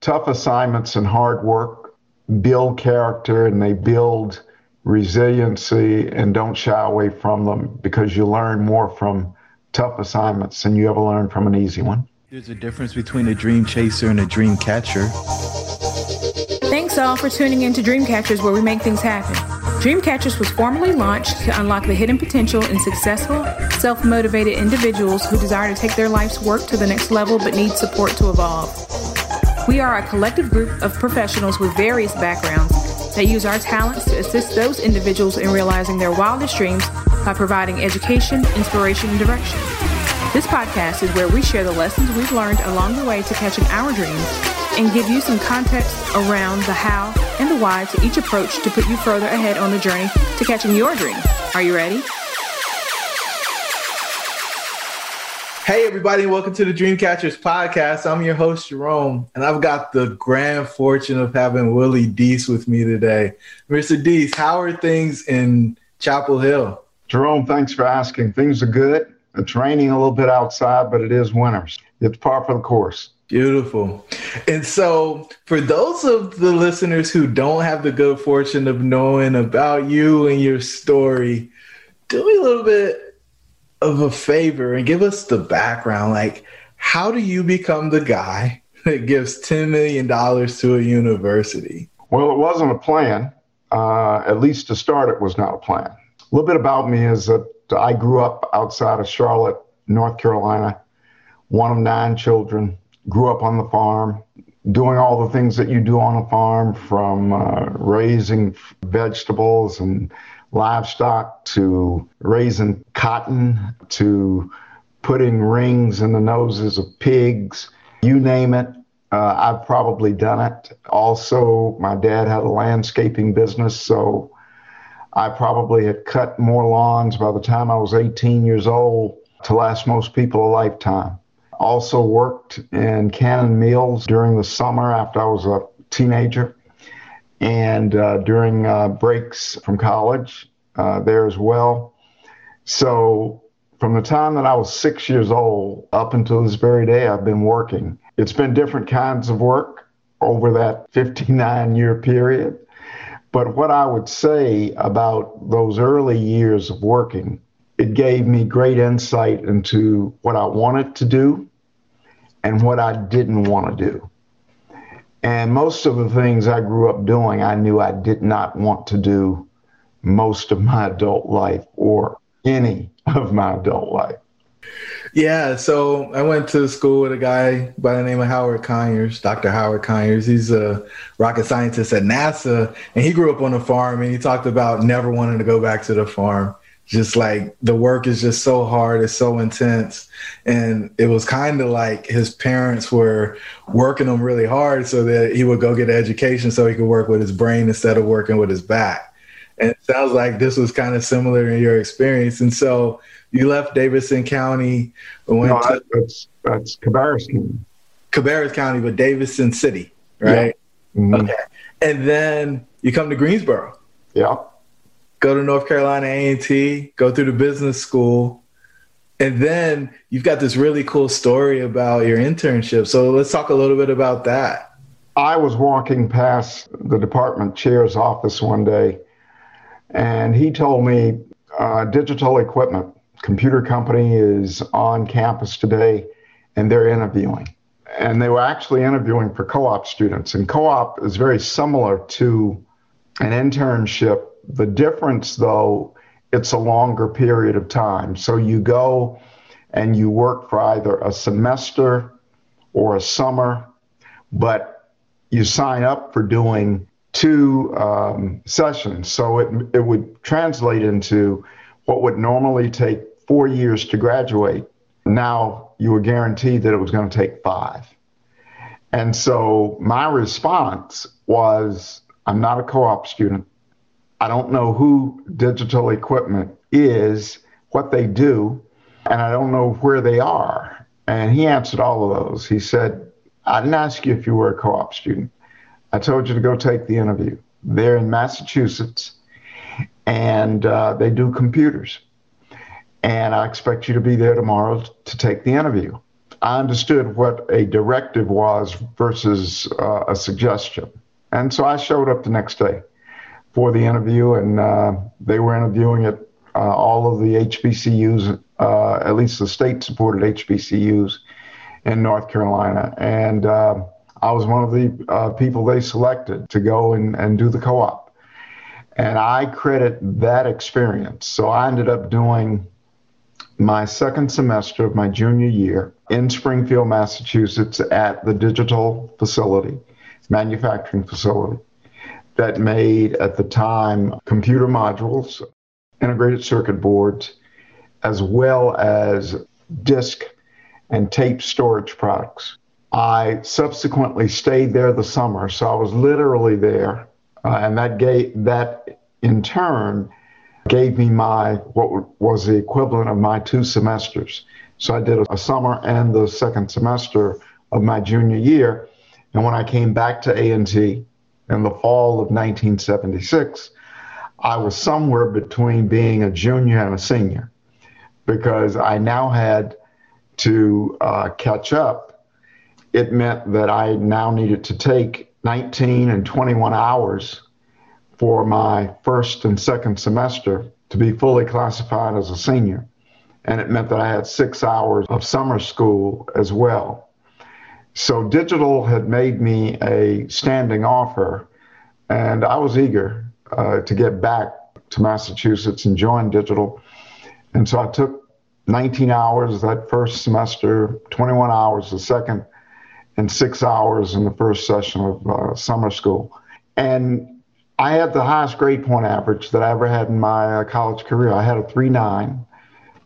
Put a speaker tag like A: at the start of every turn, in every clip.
A: Tough assignments and hard work build character and they build resiliency and don't shy away from them because you learn more from tough assignments than you ever learn from an easy one.
B: There's a difference between a dream chaser and a dream catcher.
C: Thanks all for tuning in to Dreamcatchers, where we make things happen. Dreamcatchers was formally launched to unlock the hidden potential in successful, self motivated individuals who desire to take their life's work to the next level but need support to evolve. We are a collective group of professionals with various backgrounds that use our talents to assist those individuals in realizing their wildest dreams by providing education, inspiration, and direction. This podcast is where we share the lessons we've learned along the way to catching our dreams and give you some context around the how and the why to each approach to put you further ahead on the journey to catching your dream. Are you ready?
B: Hey, everybody, welcome to the Dreamcatchers podcast. I'm your host, Jerome, and I've got the grand fortune of having Willie Deese with me today. Mr. Deese, how are things in Chapel Hill?
A: Jerome, thanks for asking. Things are good. It's raining a little bit outside, but it is winter. It's par for the course.
B: Beautiful. And so, for those of the listeners who don't have the good fortune of knowing about you and your story, do me a little bit of a favor and give us the background. Like, how do you become the guy that gives $10 million to a university?
A: Well, it wasn't a plan. Uh, at least to start, it was not a plan. A little bit about me is that I grew up outside of Charlotte, North Carolina, one of nine children grew up on the farm, doing all the things that you do on a farm from uh, raising vegetables and livestock to raising cotton to putting rings in the noses of pigs, you name it. Uh, I've probably done it. Also, my dad had a landscaping business, so I probably had cut more lawns by the time I was 18 years old to last most people a lifetime. Also worked in Cannon Mills during the summer after I was a teenager and uh, during uh, breaks from college uh, there as well. So from the time that I was six years old up until this very day, I've been working. It's been different kinds of work over that 59 year period. But what I would say about those early years of working, it gave me great insight into what I wanted to do and what I didn't want to do. And most of the things I grew up doing, I knew I did not want to do most of my adult life or any of my adult life.
B: Yeah, so I went to school with a guy by the name of Howard Conyers, Dr. Howard Conyers. He's a rocket scientist at NASA, and he grew up on a farm and he talked about never wanting to go back to the farm just like the work is just so hard it's so intense and it was kind of like his parents were working him really hard so that he would go get an education so he could work with his brain instead of working with his back and it sounds like this was kind of similar in your experience and so you left davidson county went
A: no,
B: to
A: that's that's Cabarrus County.
B: cabarrus county but davidson city right
A: Yeah. Mhm.
B: okay and then you come to greensboro
A: Yeah.
B: Go to North Carolina A&T, go through the business school, and then you've got this really cool story about your internship. So let's talk a little bit about that.
A: I was walking past the department chair's office one day, and he told me uh, digital equipment computer company is on campus today, and they're interviewing. and they were actually interviewing for co op students. And co op is very similar to an internship. The difference, though, it's a longer period of time. So you go and you work for either a semester or a summer, but you sign up for doing two um, sessions. So it, it would translate into what would normally take four years to graduate. Now you were guaranteed that it was going to take five. And so my response was I'm not a co op student. I don't know who digital equipment is, what they do, and I don't know where they are. And he answered all of those. He said, I didn't ask you if you were a co op student. I told you to go take the interview. They're in Massachusetts and uh, they do computers. And I expect you to be there tomorrow to take the interview. I understood what a directive was versus uh, a suggestion. And so I showed up the next day for the interview, and uh, they were interviewing at uh, all of the HBCUs, uh, at least the state supported HBCUs in North Carolina. And uh, I was one of the uh, people they selected to go and, and do the co op. And I credit that experience. So I ended up doing my second semester of my junior year in Springfield, Massachusetts at the digital facility, manufacturing facility that made at the time computer modules, integrated circuit boards, as well as disk and tape storage products. I subsequently stayed there the summer, so I was literally there, uh, and that gave that in turn gave me my what was the equivalent of my two semesters. So I did a, a summer and the second semester of my junior year, and when I came back to A&T in the fall of 1976, I was somewhere between being a junior and a senior because I now had to uh, catch up it meant that I now needed to take 19 and 21 hours for my first and second semester to be fully classified as a senior. And it meant that I had six hours of summer school as well. So digital had made me a standing offer, and I was eager uh, to get back to Massachusetts and join digital. And so I took 19 hours that first semester, 21 hours the second and six hours in the first session of uh, summer school. And I had the highest grade point average that I ever had in my uh, college career. I had a 3.9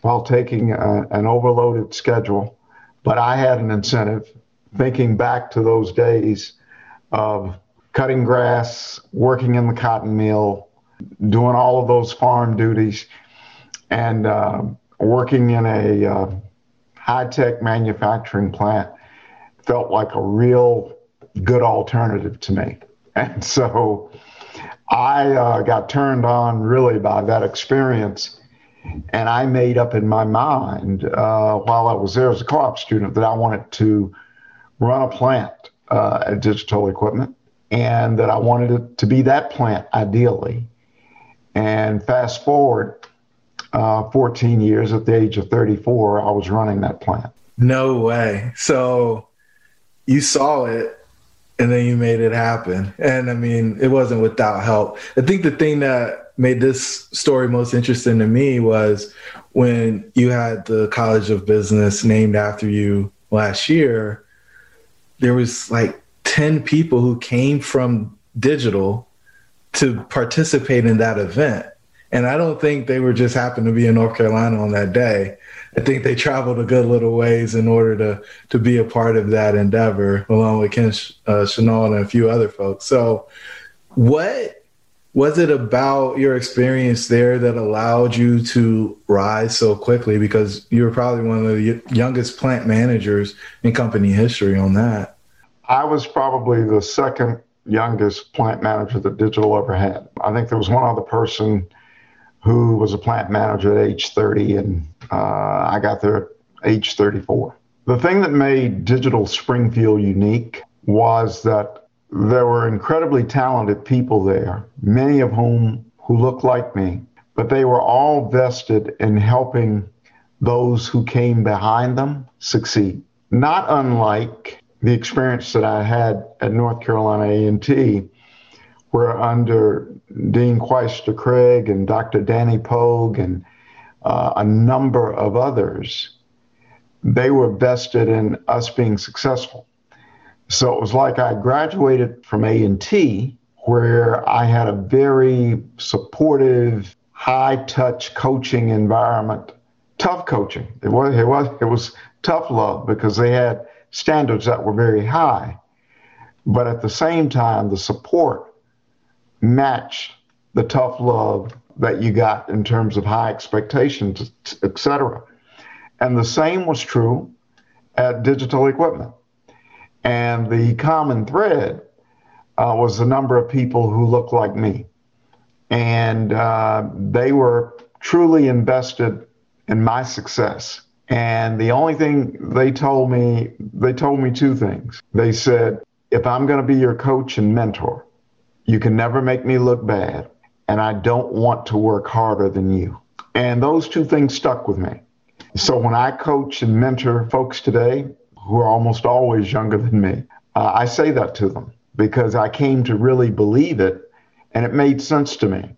A: while taking a, an overloaded schedule, but I had an incentive thinking back to those days of cutting grass, working in the cotton mill, doing all of those farm duties, and uh, working in a uh, high tech manufacturing plant felt like a real good alternative to me. And so I uh, got turned on really by that experience. And I made up in my mind uh, while I was there as a co op student that I wanted to run a plant uh, at Digital Equipment and that I wanted it to be that plant ideally. And fast forward uh, 14 years at the age of 34, I was running that plant.
B: No way. So you saw it and then you made it happen. And I mean, it wasn't without help. I think the thing that made this story most interesting to me was when you had the College of Business named after you last year, there was like 10 people who came from digital to participate in that event. And I don't think they were just happened to be in North Carolina on that day. I think they traveled a good little ways in order to to be a part of that endeavor, along with Ken uh, Chenault and a few other folks. So, what was it about your experience there that allowed you to rise so quickly? Because you were probably one of the youngest plant managers in company history on that.
A: I was probably the second youngest plant manager that Digital ever had. I think there was one other person who was a plant manager at age 30, and uh, I got there at age 34. The thing that made Digital Springfield unique was that there were incredibly talented people there, many of whom who looked like me, but they were all vested in helping those who came behind them succeed. Not unlike the experience that I had at North Carolina A&T, where under Dean Quiester Craig and Dr. Danny Pogue and uh, a number of others, they were vested in us being successful. So it was like I graduated from A&T, where I had a very supportive, high-touch coaching environment. Tough coaching. It was it was it was tough love because they had standards that were very high. But at the same time, the support matched the tough love that you got in terms of high expectations, etc. And the same was true at digital equipment. And the common thread uh, was the number of people who looked like me. And uh, they were truly invested in my success. And the only thing they told me, they told me two things. They said, if I'm going to be your coach and mentor, you can never make me look bad. And I don't want to work harder than you. And those two things stuck with me. So when I coach and mentor folks today who are almost always younger than me, uh, I say that to them because I came to really believe it and it made sense to me.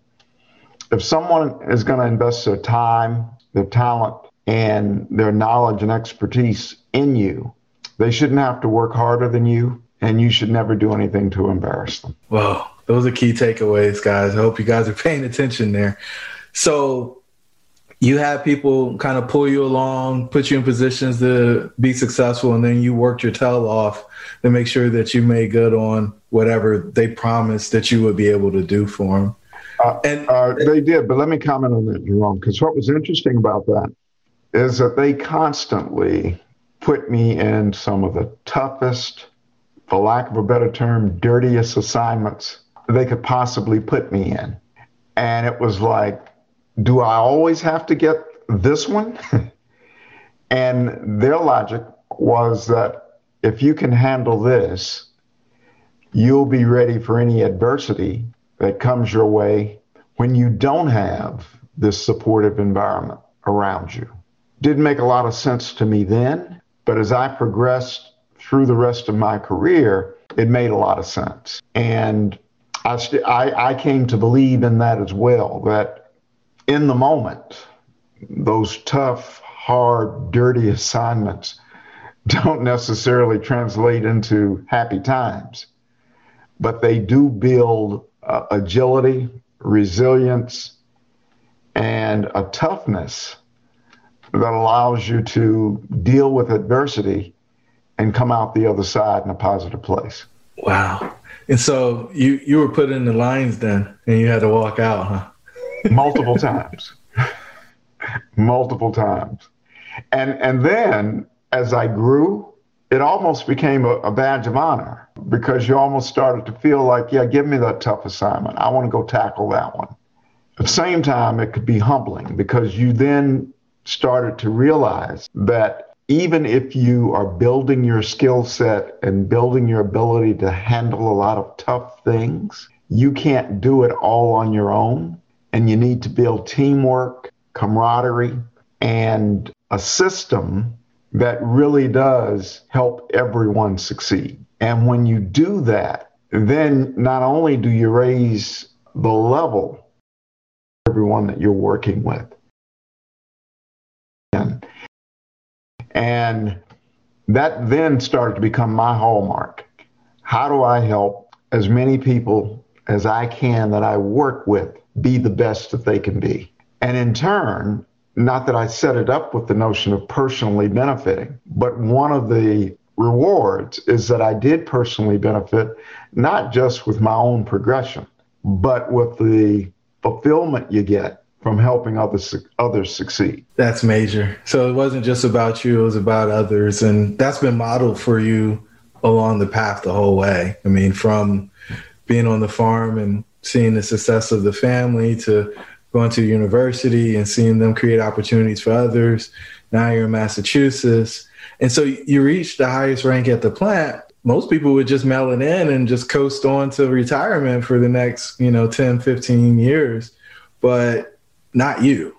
A: If someone is going to invest their time, their talent, and their knowledge and expertise in you, they shouldn't have to work harder than you, and you should never do anything to embarrass them.
B: Well, those are key takeaways, guys. I hope you guys are paying attention there. So, you have people kind of pull you along, put you in positions to be successful, and then you worked your tail off to make sure that you made good on whatever they promised that you would be able to do for them.
A: Uh, and uh, they did, but let me comment on that, Jerome, because what was interesting about that is that they constantly put me in some of the toughest, for lack of a better term, dirtiest assignments they could possibly put me in. And it was like, do I always have to get this one? and their logic was that if you can handle this, you'll be ready for any adversity that comes your way when you don't have this supportive environment around you. Didn't make a lot of sense to me then, but as I progressed through the rest of my career, it made a lot of sense. And I, st- I, I came to believe in that as well, that in the moment, those tough, hard, dirty assignments don't necessarily translate into happy times, but they do build uh, agility, resilience, and a toughness that allows you to deal with adversity and come out the other side in a positive place.
B: Wow. And so you you were put in the lines then and you had to walk out, huh?
A: Multiple times. Multiple times. And and then as I grew, it almost became a, a, badge of honor because you almost started to feel like, yeah, give me that tough assignment. I want to go tackle that one. At the same time, it could be humbling because you then started to realize that even if you are building your skill set and building your ability to handle a lot of tough things, you can't do it all on your own. And you need to build teamwork, camaraderie, and a system that really does help everyone succeed. And when you do that, then not only do you raise the level everyone that you're working with, And that then started to become my hallmark. How do I help as many people as I can that I work with be the best that they can be? And in turn, not that I set it up with the notion of personally benefiting, but one of the rewards is that I did personally benefit, not just with my own progression, but with the fulfillment you get from helping others others succeed.
B: That's major. So it wasn't just about you; it was about others, and that's been modeled for you along the path the whole way. I mean, from being on the farm and seeing the success of the family to going to university and seeing them create opportunities for others. Now you're in Massachusetts. And so you reach the highest rank at the plant. Most people would just mail it in and just coast on to retirement for the next, you know, 10, 15 years. But not you.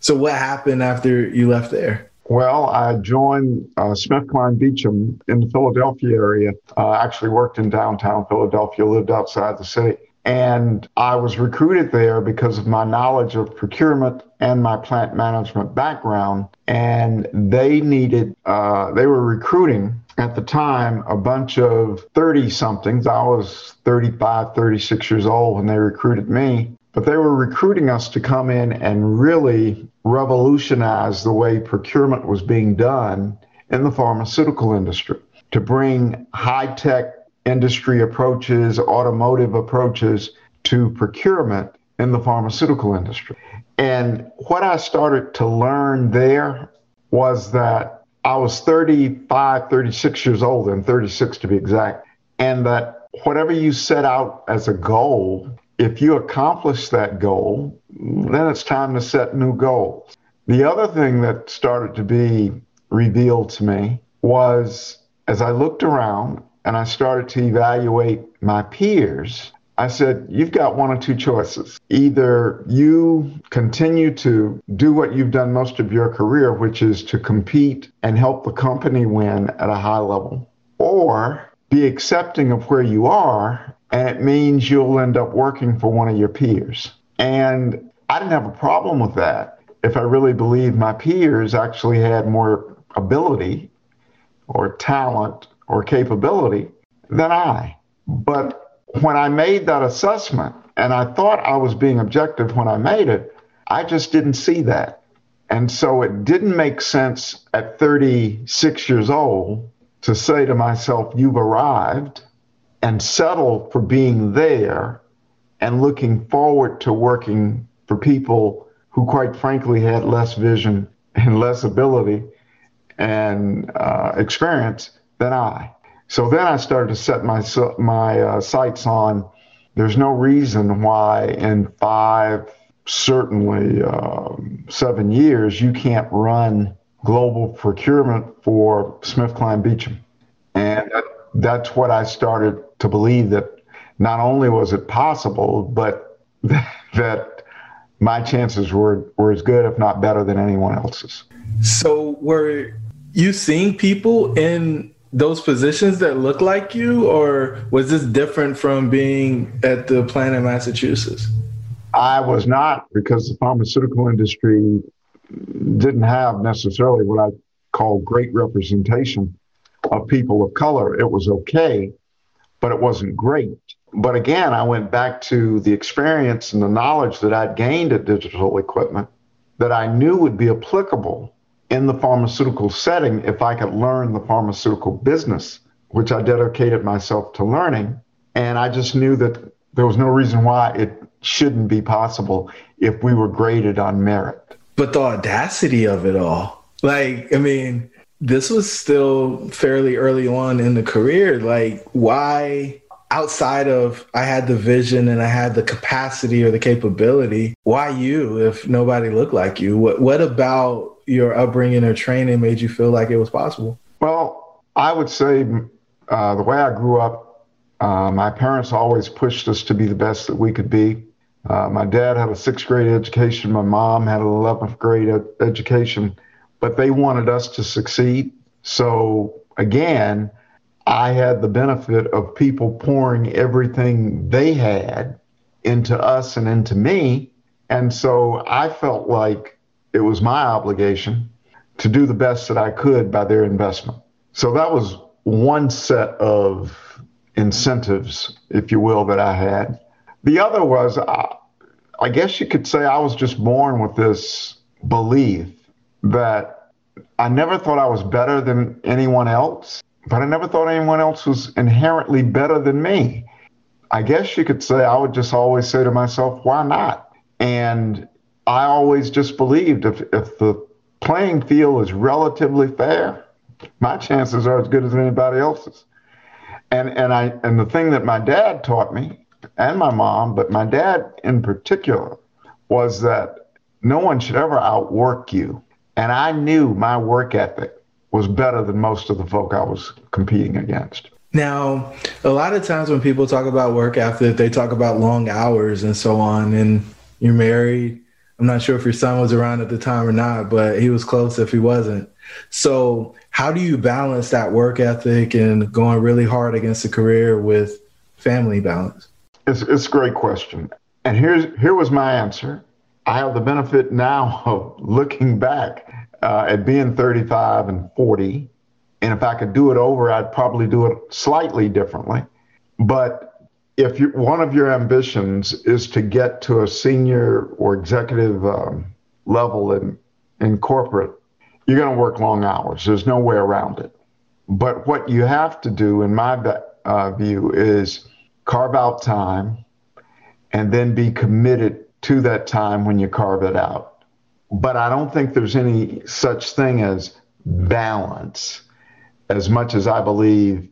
B: So what happened after you left there?
A: Well, I joined uh, SmithKline Beecham in the Philadelphia area. I uh, actually worked in downtown Philadelphia, lived outside the city. And I was recruited there because of my knowledge of procurement and my plant management background. And they needed, uh, they were recruiting at the time a bunch of 30 somethings. I was 35, 36 years old when they recruited me. But they were recruiting us to come in and really revolutionize the way procurement was being done in the pharmaceutical industry, to bring high tech industry approaches, automotive approaches to procurement in the pharmaceutical industry. And what I started to learn there was that I was 35, 36 years old, and 36 to be exact, and that whatever you set out as a goal, if you accomplish that goal, then it's time to set new goals. The other thing that started to be revealed to me was as I looked around and I started to evaluate my peers, I said, You've got one or two choices. Either you continue to do what you've done most of your career, which is to compete and help the company win at a high level, or be accepting of where you are, and it means you'll end up working for one of your peers. And I didn't have a problem with that if I really believed my peers actually had more ability or talent or capability than I. But when I made that assessment, and I thought I was being objective when I made it, I just didn't see that. And so it didn't make sense at 36 years old to say to myself, You've arrived, and settle for being there and looking forward to working for people who, quite frankly, had less vision and less ability and uh, experience than I. So then I started to set my my uh, sights on. There's no reason why in five, certainly um, seven years, you can't run global procurement for SmithKline Beecham, and that's what I started to believe that not only was it possible, but that my chances were were as good, if not better, than anyone else's.
B: So were you seeing people in those positions that look like you, or was this different from being at the plant in Massachusetts?
A: I was not because the pharmaceutical industry didn't have necessarily what I call great representation of people of color. It was okay, but it wasn't great. But again, I went back to the experience and the knowledge that I'd gained at digital equipment that I knew would be applicable in the pharmaceutical setting if I could learn the pharmaceutical business, which I dedicated myself to learning. And I just knew that there was no reason why it shouldn't be possible if we were graded on merit.
B: But the audacity of it all, like, I mean, this was still fairly early on in the career. Like, why? outside of I had the vision and I had the capacity or the capability, why you if nobody looked like you? What what about your upbringing or training made you feel like it was possible?
A: Well, I would say uh, the way I grew up, uh, my parents always pushed us to be the best that we could be. Uh, my dad had a sixth grade education. My mom had an 11th grade ed- education, but they wanted us to succeed. So again, I had the benefit of people pouring everything they had into us and into me. And so I felt like it was my obligation to do the best that I could by their investment. So that was one set of incentives, if you will, that I had. The other was, I, I guess you could say I was just born with this belief that I never thought I was better than anyone else, but I never thought anyone else was inherently better than me. I guess you could say I would just always say to myself, why not? And I always just believed if, if the playing field is relatively fair, my chances are as good as anybody else's. And and I and the thing that my dad taught me and my mom, but my dad in particular, was that no one should ever outwork you. And I knew my work ethic was better than most of the folk I was competing against.
B: Now, a lot of times when people talk about work ethic, they talk about long hours and so on. And you're married, I'm not sure if your son was around at the time or not, but he was close if he wasn't. So, how do you balance that work ethic and going really hard against a career with family balance?
A: It's, it's a great question. And here's here was my answer. I have the benefit now of looking back uh, at being 35 and 40. And if I could do it over, I'd probably do it slightly differently. But if you, one of your ambitions is to get to a senior or executive um, level in, in corporate, you're going to work long hours. There's no way around it. But what you have to do, in my uh, view, is carve out time and then be committed to that time when you carve it out. But I don't think there's any such thing as balance as much as I believe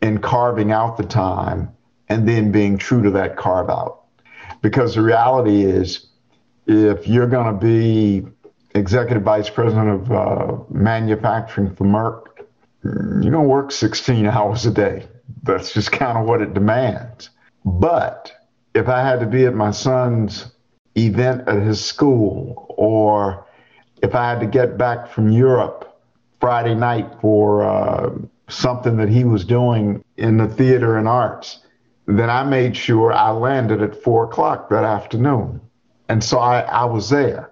A: in carving out the time and then being true to that carve out. Because the reality is, if you're going to be executive vice president of uh, manufacturing for Merck, you're going to work 16 hours a day. That's just kind of what it demands. But if I had to be at my son's event at his school, or if I had to get back from Europe Friday night for uh, something that he was doing in the theater and arts, then I made sure I landed at four o'clock that afternoon. And so I, I was there.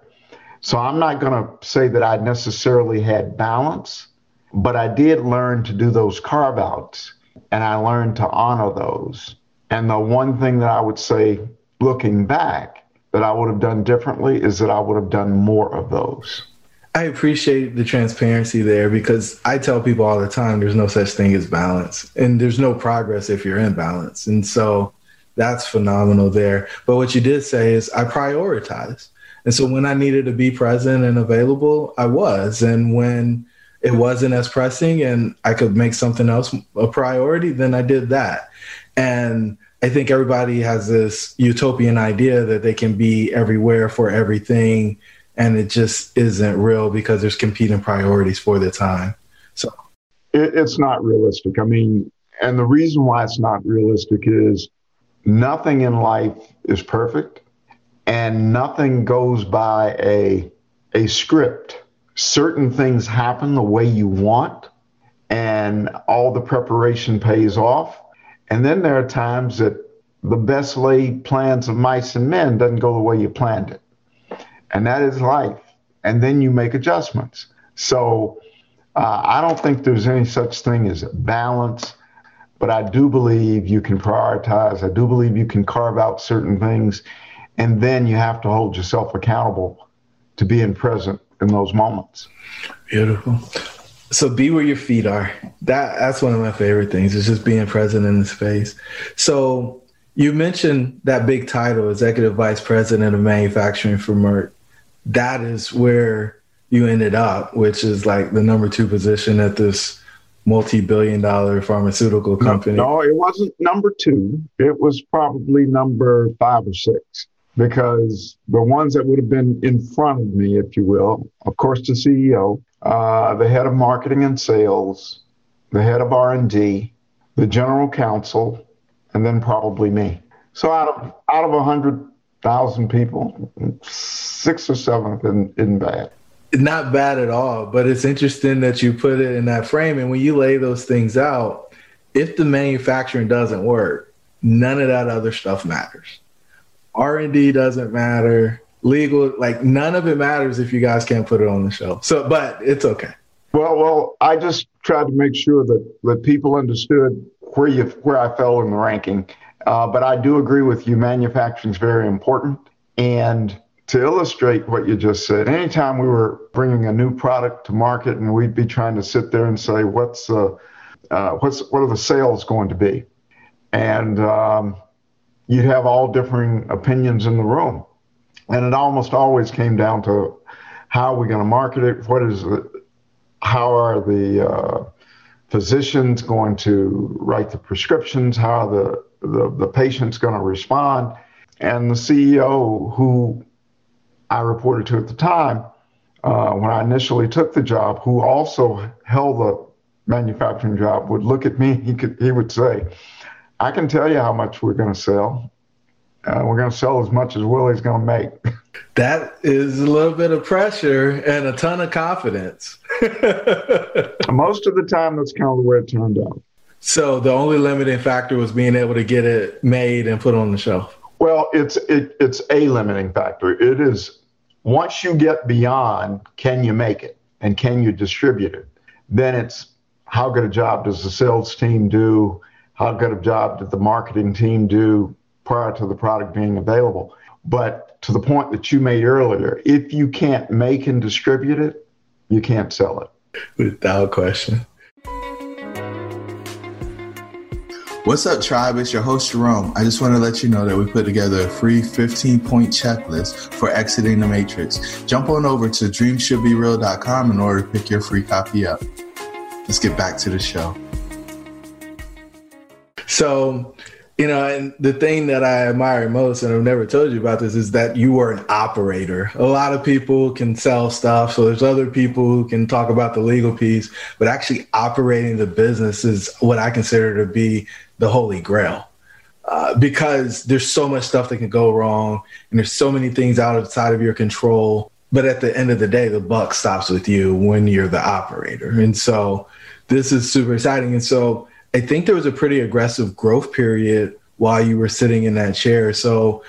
A: So I'm not going to say that I necessarily had balance, but I did learn to do those carve outs and I learned to honor those. And the one thing that I would say, looking back, that I would have done differently is that I would have done more of those.
B: I appreciate the transparency there because I tell people all the time there's no such thing as balance and there's no progress if you're in balance. And so that's phenomenal there. But what you did say is I prioritize. And so when I needed to be present and available, I was. And when it wasn't as pressing and I could make something else a priority, then I did that. And I think everybody has this utopian idea that they can be everywhere for everything, and it just isn't real because there's competing priorities for the time. So
A: it, it's not realistic. I mean, and the reason why it's not realistic is nothing in life is perfect, and nothing goes by a a script. Certain things happen the way you want, and all the preparation pays off and then there are times that the best laid plans of mice and men doesn't go the way you planned it. And that is life. And then you make adjustments. So uh, I don't think there's any such thing as balance, but I do believe you can prioritize. I do believe you can carve out certain things. And then you have to hold yourself accountable to being present in those moments.
B: Beautiful. So be where your feet are. That that's one of my favorite things. Is just being present in the space. So you mentioned that big title, executive vice president of manufacturing for Merck. That is where you ended up, which is like the number two position at this multi-billion dollar pharmaceutical company.
A: No, no, it wasn't number two. It was probably number five or six because the ones that would have been in front of me, if you will, of course, the CEO, uh, the head of marketing and sales, the head of R&D, the general counsel, and then probably me. So out of out of a hundred thousand people, six or seven isn't, isn't bad.
B: Not bad at all, but it's interesting that you put it in that frame. And when you lay those things out, if the manufacturing doesn't work, none of that other stuff matters. R and D doesn't matter legal, like none of it matters if you guys can't put it on the show. So, but it's okay.
A: Well, well, I just tried to make sure that that people understood where you where I fell in the ranking. Uh, but I do agree with you. Manufacturing is very important, and to illustrate what you just said, anytime we were bringing a new product to market, and we'd be trying to sit there and say, "What's uh, uh, what's what are the sales going to be?" and um, you'd have all differing opinions in the room. And it almost always came down to how are we going to market it? What is it? How are the uh, physicians going to write the prescriptions? How the, the, the patients going to respond? And the CEO, who I reported to at the time, uh, when I initially took the job, who also held the manufacturing job, would look at me. He could he would say, "I can tell you how much we're going to sell. uh, we're going to sell as much as Willie's going to make.
B: That is a little bit of pressure and a ton of confidence.
A: Most of the time, that's kind of the way it turned out.
B: So the only limiting factor was being able to get it made and put on the shelf.
A: Well, it's it, it's a limiting factor. It is once you get beyond can you make it and can you distribute it, then it's how good a job does the sales team do? How good a job did the marketing team do prior to the product being available? But to the point that you made earlier, if you can't make and distribute it, you can't sell it.
B: Without question.
D: What's up, tribe? It's your host, Jerome. I just want to let you know that we put together a free 15 point checklist for exiting the matrix. Jump on over to dreamshouldbereal.com in order to pick your free copy up. Let's get back to the show.
B: So, you know, and the thing that I admire most, and I've never told you about this, is that you are an operator. A lot of people can sell stuff. So there's other people who can talk about the legal piece, but actually operating the business is what I consider to be the holy grail. Uh, because there's so much stuff that can go wrong and there's so many things outside of your control. But at the end of the day, the buck stops with you when you're the operator. And so this is super exciting. And so I think there was a pretty aggressive growth period while you were sitting in that chair. So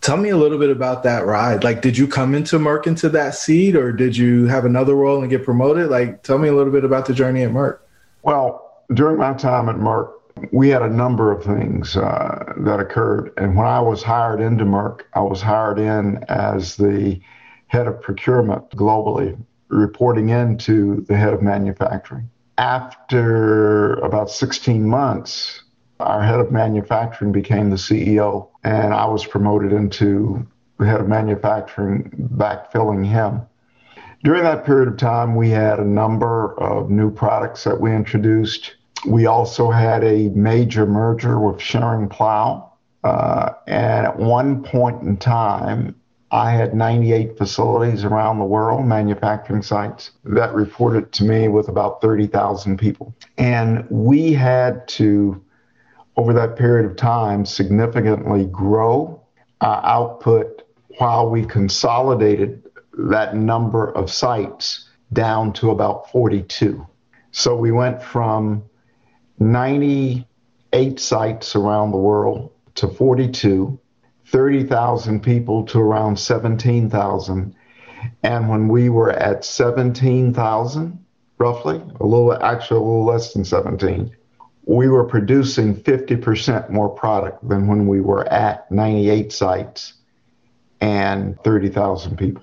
B: tell me a little bit about that ride. Like, did you come into Merck into that seat or did you have another role and get promoted? Like, tell me a little bit about the journey at Merck.
A: Well, during my time at Merck, we had a number of things uh, that occurred. And when I was hired into Merck, I was hired in as the head of procurement globally, reporting into the head of manufacturing after about 16 months, our head of manufacturing became the CEO, and I was promoted into the head of manufacturing, backfilling him. During that period of time, we had a number of new products that we introduced. We also had a major merger with Schering-Plough. Uh, and at one point in time, I had 98 facilities around the world, manufacturing sites, that reported to me with about 30,000 people. And we had to, over that period of time, significantly grow our output while we consolidated that number of sites down to about 42. So we went from 98 sites around the world to 42 30,000 people to around 17,000. And when we were at 17,000, roughly, a little, actually a little less than 17, we were producing 50% more product than when we were at 98 sites and 30,000 people.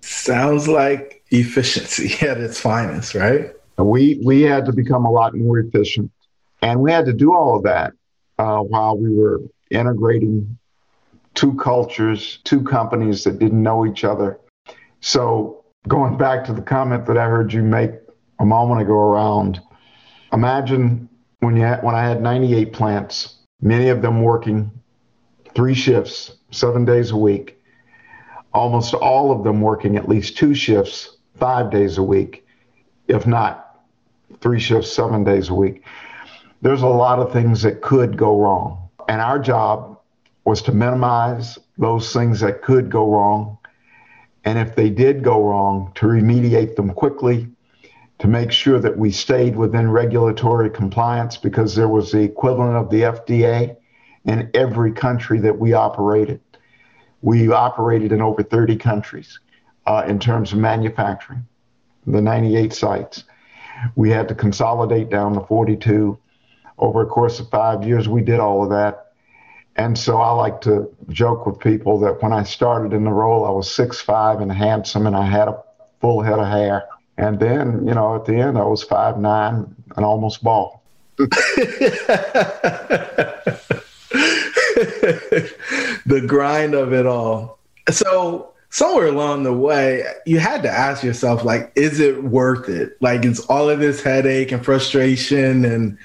B: Sounds like efficiency at its finest, right?
A: We, we had to become a lot more efficient. And we had to do all of that uh, while we were integrating two cultures, two companies that didn't know each other. So, going back to the comment that I heard you make a moment ago around, imagine when you had, when I had 98 plants, many of them working three shifts, seven days a week, almost all of them working at least two shifts, five days a week, if not three shifts, seven days a week. There's a lot of things that could go wrong. And our job was to minimize those things that could go wrong. And if they did go wrong, to remediate them quickly, to make sure that we stayed within regulatory compliance because there was the equivalent of the FDA in every country that we operated. We operated in over 30 countries uh, in terms of manufacturing, the 98 sites. We had to consolidate down to 42. Over a course of five years, we did all of that and so I like to joke with people that when I started in the role, I was six five and handsome, and I had a full head of hair. And then, you know, at the end, I was five nine and almost bald.
B: the grind of it all. So somewhere along the way, you had to ask yourself, like, is it worth it? Like, is all of this headache and frustration and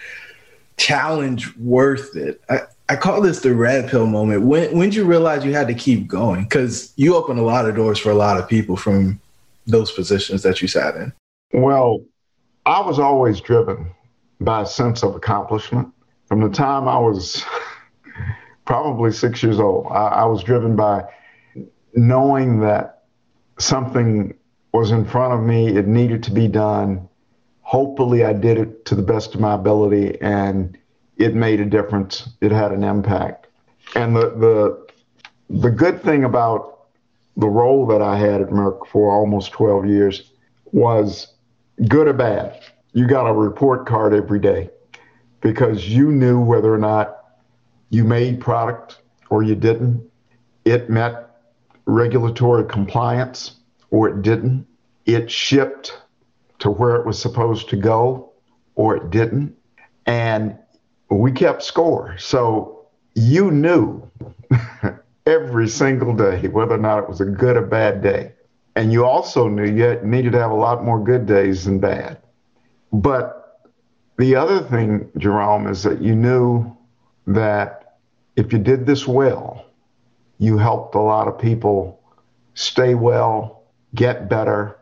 B: challenge worth it? I, I call this the red pill moment. When when did you realize you had to keep going? Because you opened a lot of doors for a lot of people from those positions that you sat in.
A: Well, I was always driven by a sense of accomplishment. From the time I was probably six years old. I, I was driven by knowing that something was in front of me, it needed to be done. Hopefully, I did it to the best of my ability and it made a difference. It had an impact. And the, the, the good thing about the role that I had at Merck for almost 12 years was good or bad. You got a report card every day because you knew whether or not you made product or you didn't. It met regulatory compliance or it didn't. It shipped to where it was supposed to go or it didn't. And we kept score. So you knew every single day whether or not it was a good or bad day. And you also knew you needed to have a lot more good days than bad. But the other thing, Jerome, is that you knew that if you did this well, you helped a lot of people stay well, get better,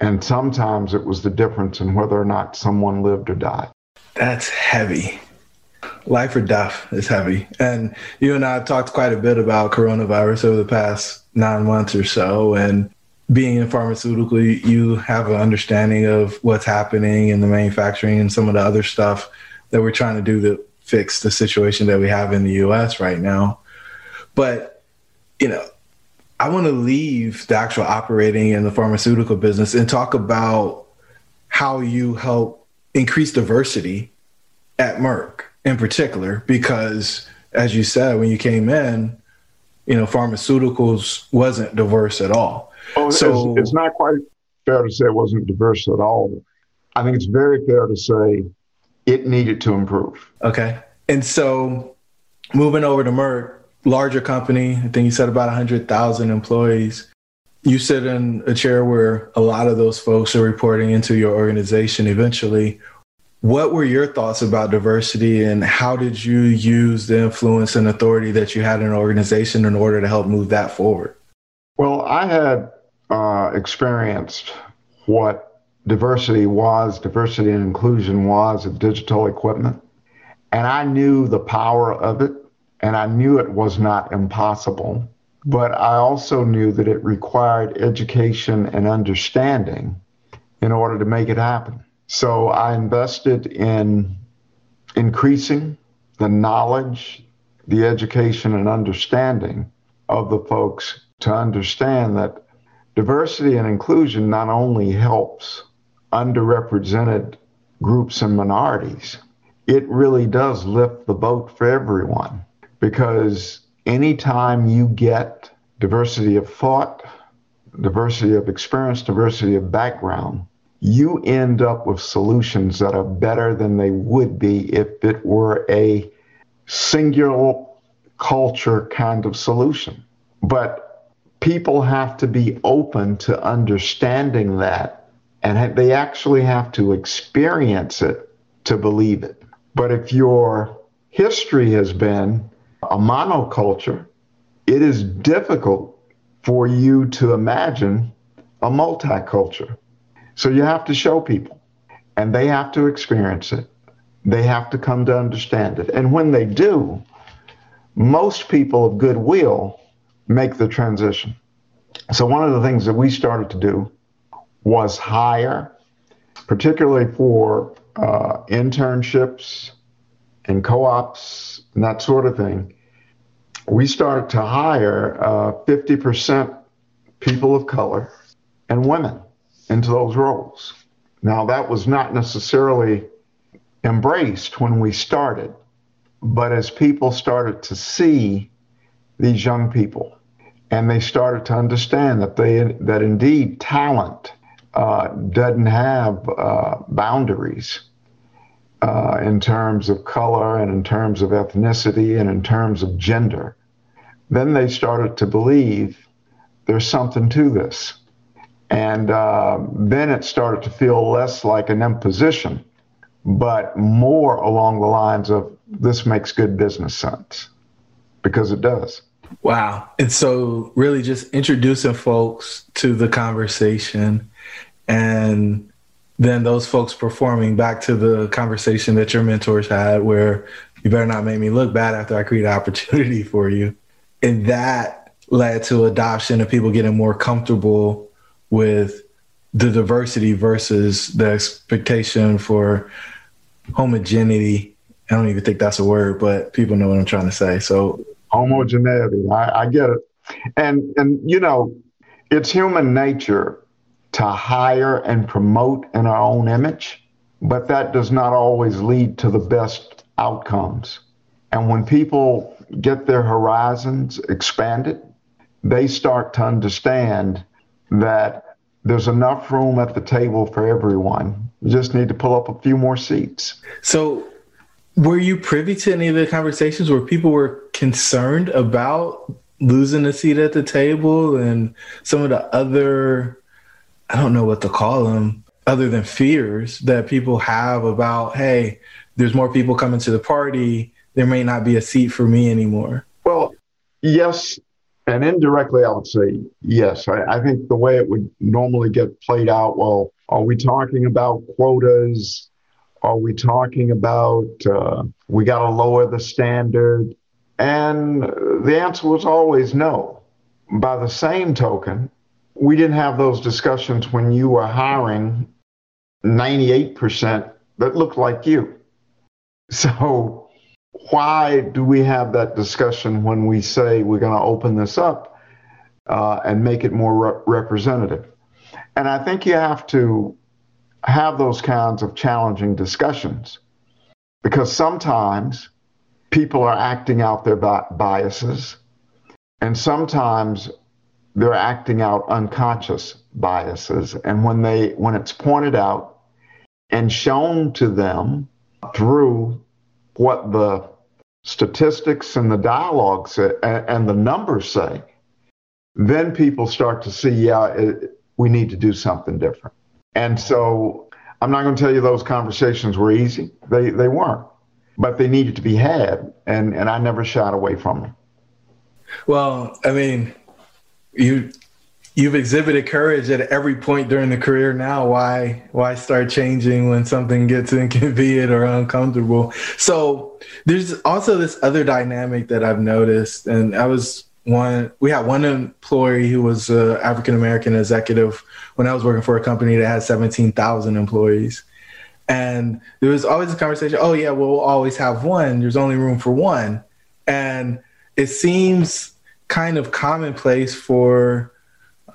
A: and sometimes it was the difference in whether or not someone lived or died.
B: That's heavy. Life or death is heavy. And you and I have talked quite a bit about coronavirus over the past nine months or so. And being in pharmaceutical, you have an understanding of what's happening in the manufacturing and some of the other stuff that we're trying to do to fix the situation that we have in the US right now. But, you know, I want to leave the actual operating in the pharmaceutical business and talk about how you help increase diversity at Merck in particular, because as you said, when you came in, you know, pharmaceuticals wasn't diverse at all.
A: Oh, so it's, it's not quite fair to say it wasn't diverse at all. I think it's very fair to say it needed to improve.
B: Okay. And so moving over to Merck, larger company, I think you said about 100,000 employees. You sit in a chair where a lot of those folks are reporting into your organization eventually. What were your thoughts about diversity and how did you use the influence and authority that you had in an organization in order to help move that forward?
A: Well, I had uh, experienced what diversity was, diversity and inclusion was of digital equipment. And I knew the power of it, and I knew it was not impossible. But I also knew that it required education and understanding in order to make it happen. So I invested in increasing the knowledge, the education, and understanding of the folks to understand that diversity and inclusion not only helps underrepresented groups and minorities, it really does lift the boat for everyone. Because anytime you get diversity of thought, diversity of experience, diversity of background, you end up with solutions that are better than they would be if it were a singular culture kind of solution. But people have to be open to understanding that, and they actually have to experience it to believe it. But if your history has been a monoculture, it is difficult for you to imagine a multiculture. So you have to show people, and they have to experience it. They have to come to understand it. And when they do, most people of goodwill make the transition. So, one of the things that we started to do was hire, particularly for uh, internships and co ops and that sort of thing. We started to hire uh, 50% people of color and women into those roles. Now, that was not necessarily embraced when we started, but as people started to see these young people and they started to understand that they that indeed talent uh, doesn't have uh, boundaries uh, in terms of color and in terms of ethnicity and in terms of gender, then they started to believe there's something to this. And uh, then it started to feel less like an imposition, but more along the lines of this makes good business sense because it does.
B: Wow. And so, really, just introducing folks to the conversation and then those folks performing back to the conversation that your mentors had where you better not make me look bad after I create an opportunity for you. And that led to adoption of people getting more comfortable with the diversity versus the expectation for homogeneity. I don't even think that's a word, but people know what I'm trying to say. So
A: homogeneity, I, I get it. And and you know, it's human nature to hire and promote in our own image, but that does not always lead to the best outcomes. And when people get their horizons expanded, they start to understand that there's enough room at the table for everyone. You just need to pull up a few more seats.
B: So, were you privy to any of the conversations where people were concerned about losing a seat at the table and some of the other, I don't know what to call them, other than fears that people have about, hey, there's more people coming to the party. There may not be a seat for me anymore.
A: Well, yes. And indirectly, I would say yes. I, I think the way it would normally get played out well, are we talking about quotas? Are we talking about uh, we got to lower the standard? And the answer was always no. By the same token, we didn't have those discussions when you were hiring 98% that looked like you. So, why do we have that discussion when we say we're going to open this up uh, and make it more re- representative? And I think you have to have those kinds of challenging discussions because sometimes people are acting out their biases, and sometimes they're acting out unconscious biases. And when they when it's pointed out and shown to them through what the statistics and the dialogue say, and the numbers say, then people start to see, yeah, it, we need to do something different. And so I'm not going to tell you those conversations were easy. They, they weren't but they needed to be had, and and I never shied away from them.
B: Well, I mean, you you've exhibited courage at every point during the career now why why start changing when something gets inconvenient or uncomfortable so there's also this other dynamic that i've noticed and i was one we had one employee who was uh, an african american executive when i was working for a company that had 17000 employees and there was always a conversation, oh, yeah, we'll always have one. There's only room for one. And it seems kind of commonplace for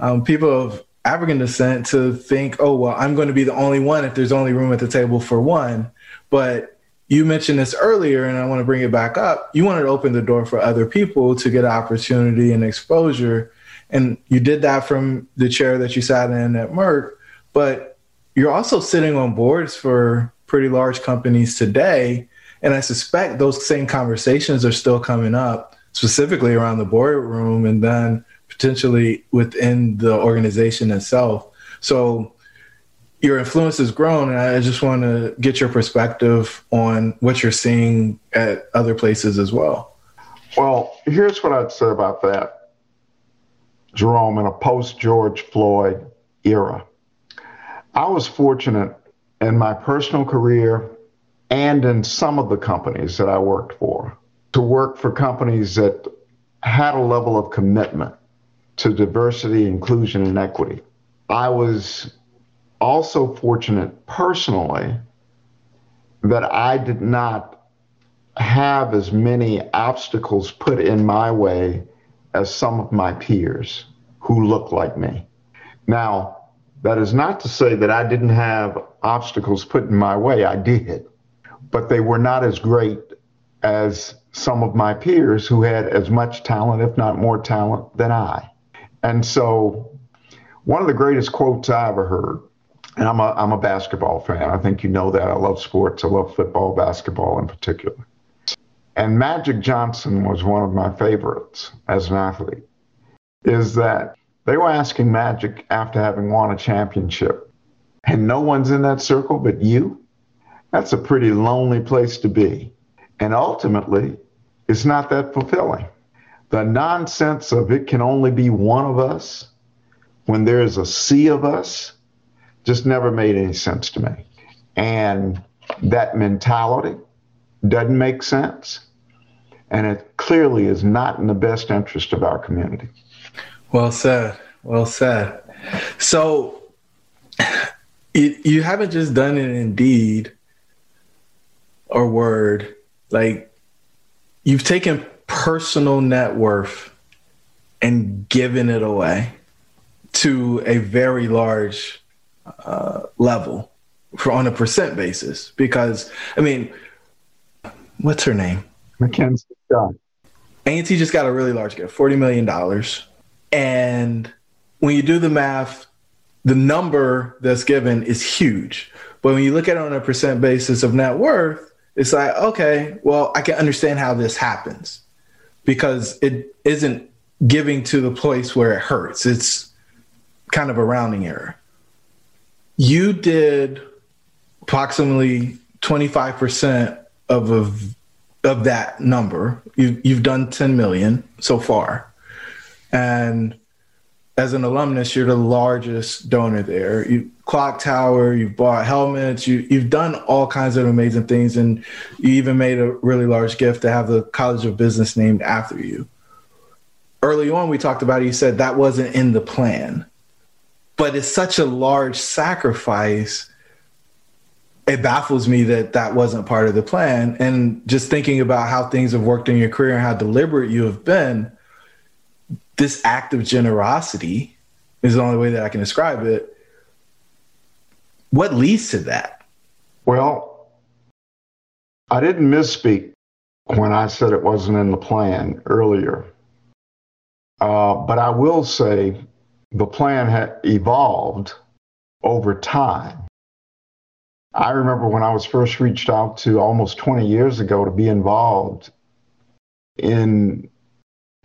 B: um, people of African descent to think, oh, well, I'm going to be the only one if there's only room at the table for one. But you mentioned this earlier, and I want to bring it back up. You wanted to open the door for other people to get opportunity and exposure. And you did that from the chair that you sat in at Merck. But you're also sitting on boards for pretty large companies today. And I suspect those same conversations are still coming up, specifically around the boardroom and then potentially within the organization itself. So your influence has grown, and I just want to get your perspective on what you're seeing at other places as well.
A: Well, here's what I'd say about that, Jerome, in a post George Floyd era I was fortunate in my personal career and in some of the companies that I worked for to work for companies that had a level of commitment to diversity, inclusion, and equity. I was also fortunate personally that I did not have as many obstacles put in my way as some of my peers who look like me. Now, that is not to say that I didn't have obstacles put in my way. I did, but they were not as great as some of my peers who had as much talent, if not more talent, than I. And so, one of the greatest quotes I ever heard, and I'm a, I'm a basketball fan. I think you know that. I love sports. I love football, basketball in particular. And Magic Johnson was one of my favorites as an athlete. Is that they were asking Magic after having won a championship, and no one's in that circle but you. That's a pretty lonely place to be. And ultimately, it's not that fulfilling. The nonsense of it can only be one of us when there's a sea of us just never made any sense to me. And that mentality doesn't make sense, and it clearly is not in the best interest of our community.
B: Well said. Well said. So you, you haven't just done it in deed or word, like you've taken personal net worth and given it away to a very large uh, level for on a percent basis. Because I mean, what's her name?
A: Mackenzie Scott.
B: A&T just got a really large gift, forty million dollars, and when you do the math, the number that's given is huge. But when you look at it on a percent basis of net worth, it's like, okay, well, I can understand how this happens because it isn't giving to the place where it hurts. It's kind of a rounding error. You did approximately 25% of, of, of that number. You, you've done 10 million so far. And as an alumnus, you're the largest donor there. You clock tower, you've bought helmets, you you've done all kinds of amazing things, and you even made a really large gift to have the College of Business named after you. Early on, we talked about it, you said that wasn't in the plan, but it's such a large sacrifice. It baffles me that that wasn't part of the plan. And just thinking about how things have worked in your career and how deliberate you have been, this act of generosity is the only way that I can describe it. What leads to that?
A: Well, I didn't misspeak when I said it wasn't in the plan earlier. Uh, but I will say the plan had evolved over time. I remember when I was first reached out to almost 20 years ago to be involved in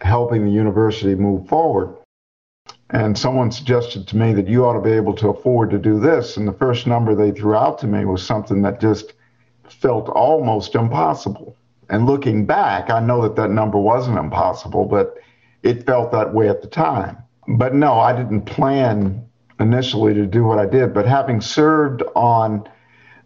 A: helping the university move forward. And someone suggested to me that you ought to be able to afford to do this. And the first number they threw out to me was something that just felt almost impossible. And looking back, I know that that number wasn't impossible, but it felt that way at the time. But no, I didn't plan initially to do what I did. But having served on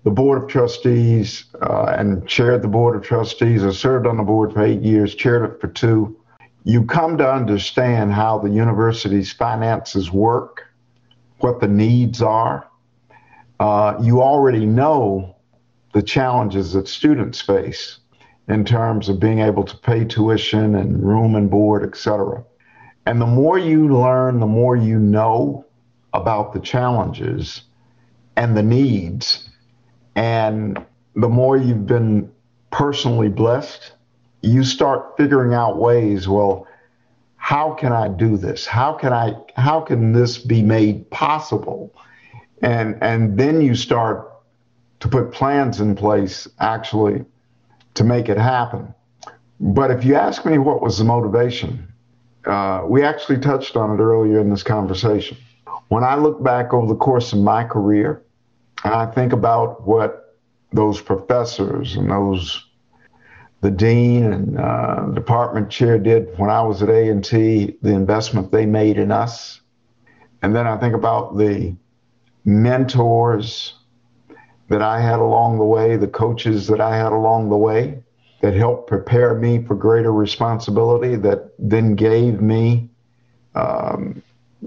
A: the board of trustees uh, and chaired the board of trustees, I served on the board for eight years, chaired it for two you come to understand how the university's finances work, what the needs are. Uh, you already know the challenges that students face in terms of being able to pay tuition and room and board, et cetera. And the more you learn, the more you know about the challenges and the needs. And the more you've been personally blessed you start figuring out ways well how can i do this? How can i how can this be made possible? And and then you start to put plans in place actually to make it happen. But if you ask me what was the motivation uh, we actually touched on it earlier in this conversation. When i look back over the course of my career and i think about what those professors and those the dean and uh, department chair did when I was at A&T, the investment they made in us. And then I think about the mentors that I had along the way, the coaches that I had along the way that helped prepare me for greater responsibility, that then gave me um,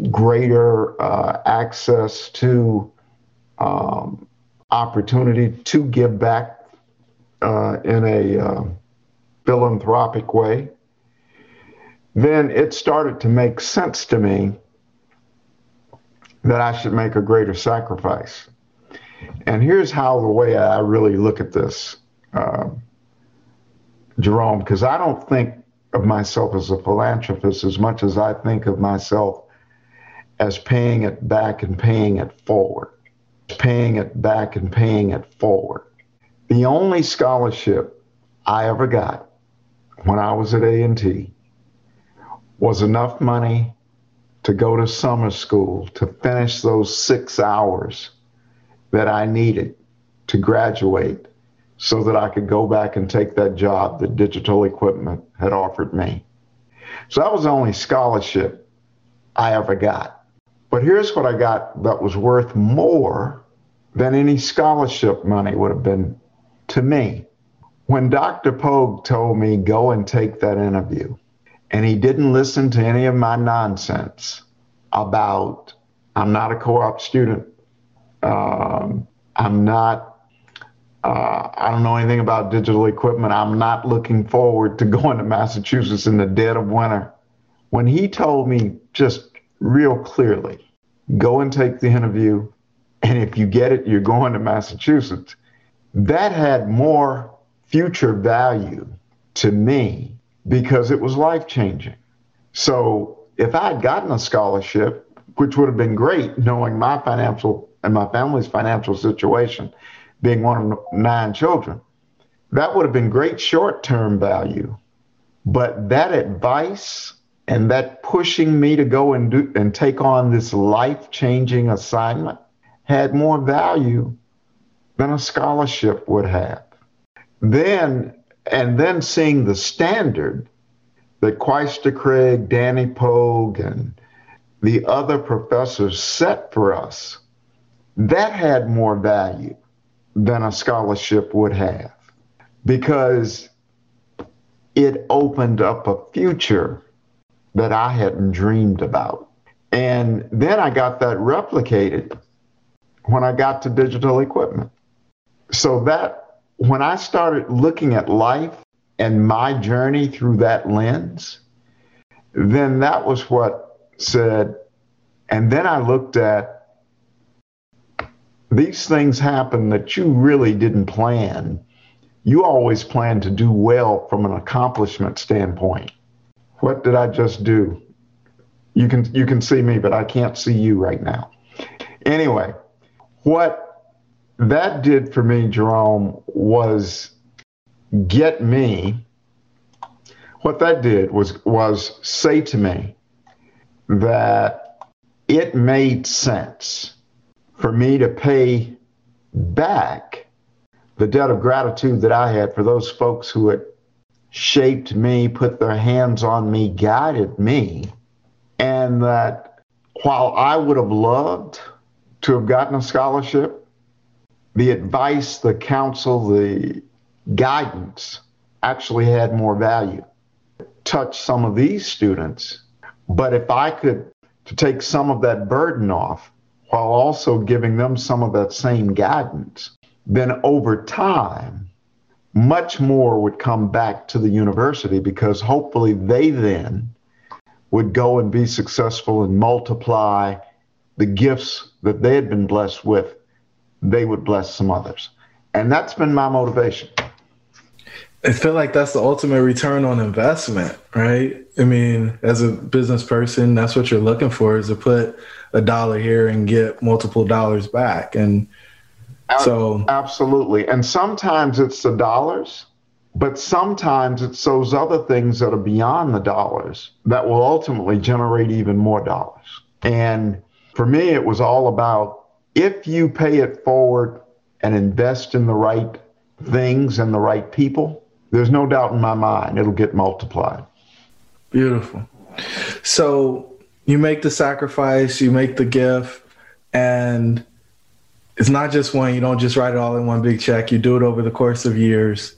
A: greater uh, access to um, opportunity to give back uh, in a uh, philanthropic way, then it started to make sense to me that I should make a greater sacrifice. And here's how the way I really look at this, uh, Jerome, because I don't think of myself as a philanthropist as much as I think of myself as paying it back and paying it forward, paying it back and paying it forward. The only scholarship I ever got when I was at A&T was enough money to go to summer school to finish those six hours that I needed to graduate so that I could go back and take that job that digital equipment had offered me. So that was the only scholarship I ever got. But here's what I got that was worth more than any scholarship money would have been to me When Dr. Pogue told me, go and take that interview, and he didn't listen to any of my nonsense about, I'm not a co op student, um, I'm not uh, I don't know anything about digital equipment. I'm not looking forward to going to Massachusetts in the dead of winter. When he told me just real clearly, go and take the interview, and if you get it, you're going to Massachusetts, that had more future value to me because it was life changing. So if I had gotten a scholarship, which would have been great knowing my financial and my family's financial situation, being one of nine children. That would have been great short term value. But that advice and that pushing me to go and do and take on this life changing assignment had more value than a scholarship would have. Then and then seeing the standard that Quiester Craig, Danny Pogue, and the other professors set for us, that had more value than a scholarship would have because it opened up a future that I hadn't dreamed about. And then I got that replicated when I got to digital equipment. So that when I started looking at life and my journey through that lens, then that was what said, and then I looked at these things happen that you really didn't plan. You always plan to do well from an accomplishment standpoint. What did I just do? You can you can see me, but I can't see you right now. Anyway, what that did for me, Jerome, was get me. What that did was was say to me that it made sense for me to pay back the debt of gratitude that I had for those folks who had shaped me, put their hands on me, guided me, and that while I would have loved to have gotten a scholarship, the advice, the counsel, the guidance actually had more value. Touch some of these students, but if I could to take some of that burden off, while also giving them some of that same guidance, then over time, much more would come back to the university because hopefully they then would go and be successful and multiply the gifts that they had been blessed with, they would bless some others. And that's been my motivation.
B: I feel like that's the ultimate return on investment, right? I mean, as a business person, that's what you're looking for is to put a dollar here and get multiple dollars back. And so
A: absolutely. And sometimes it's the dollars, but sometimes it's those other things that are beyond the dollars that will ultimately generate even more dollars. And for me, it was all about if you pay it forward and invest in the right things and the right people, there's no doubt in my mind it'll get multiplied.
B: Beautiful. So you make the sacrifice, you make the gift, and it's not just one, you don't just write it all in one big check, you do it over the course of years.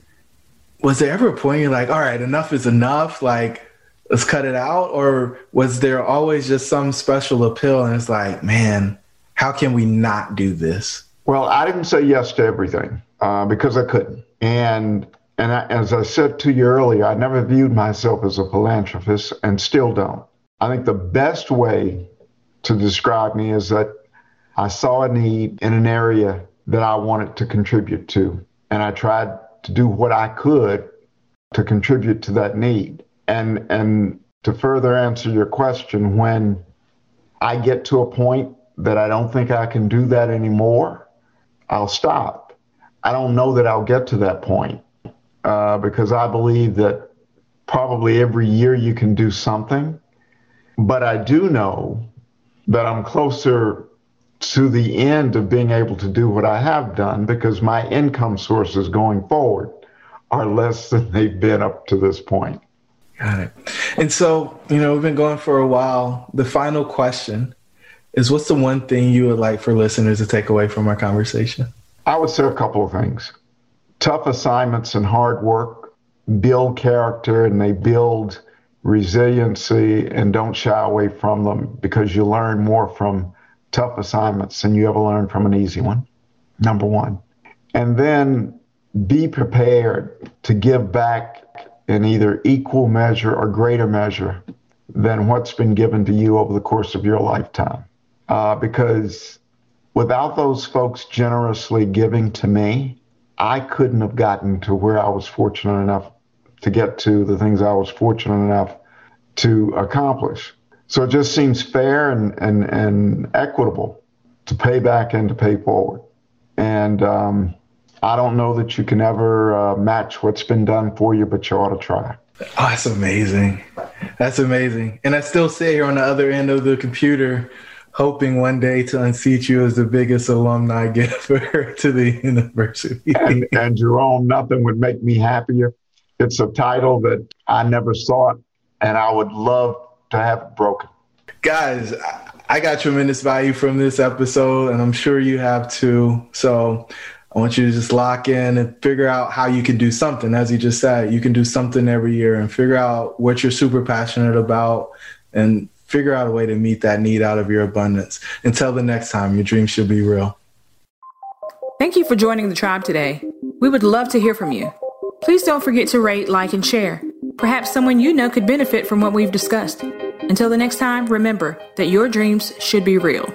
B: Was there ever a point you're like, all right, enough is enough? Like, let's cut it out? Or was there always just some special appeal and it's like, man, how can we not do this?
A: Well, I didn't say yes to everything uh, because I couldn't. And and I, as I said to you earlier, I never viewed myself as a philanthropist and still don't. I think the best way to describe me is that I saw a need in an area that I wanted to contribute to, and I tried to do what I could to contribute to that need. And and to further answer your question, when I get to a point that I don't think I can do that anymore, I'll stop. I don't know that I'll get to that point uh, because I believe that probably every year you can do something. But I do know that I'm closer to the end of being able to do what I have done because my income sources going forward are less than they've been up to this point.
B: Got it. And so, you know, we've been going for a while. The final question is what's the one thing you would like for listeners to take away from our conversation?
A: I would say a couple of things. tough assignments and hard work build character and they build resiliency and don't shy away from them because you learn more from tough assignments than you ever learn from an easy one. Number one. And then be prepared to give back in either equal measure or greater measure than what's been given to you over the course of your lifetime. Uh, because without those folks generously giving to me, I couldn't have gotten to where I was fortunate enough to get to the things I was fortunate enough to accomplish. So it just seems fair and, and, and equitable to pay back and to pay forward. And um, I don't know that you can ever uh, match what's been done for you, but you ought to try.
B: Oh, that's amazing. That's amazing. And I still sit here on the other end of the computer, hoping one day to unseat you as the biggest alumni giver to the university.
A: and, and Jerome, nothing would make me happier. It's a title that I never sought, and I would love to have it broken.
B: Guys, I got tremendous value from this episode, and I'm sure you have too. So I want you to just lock in and figure out how you can do something. As you just said, you can do something every year and figure out what you're super passionate about and figure out a way to meet that need out of your abundance. Until the next time, your dreams should be real.
C: Thank you for joining the tribe today. We would love to hear from you. Please don't forget to rate, like, and share. Perhaps someone you know could benefit from what we've discussed. Until the next time, remember that your dreams should be real.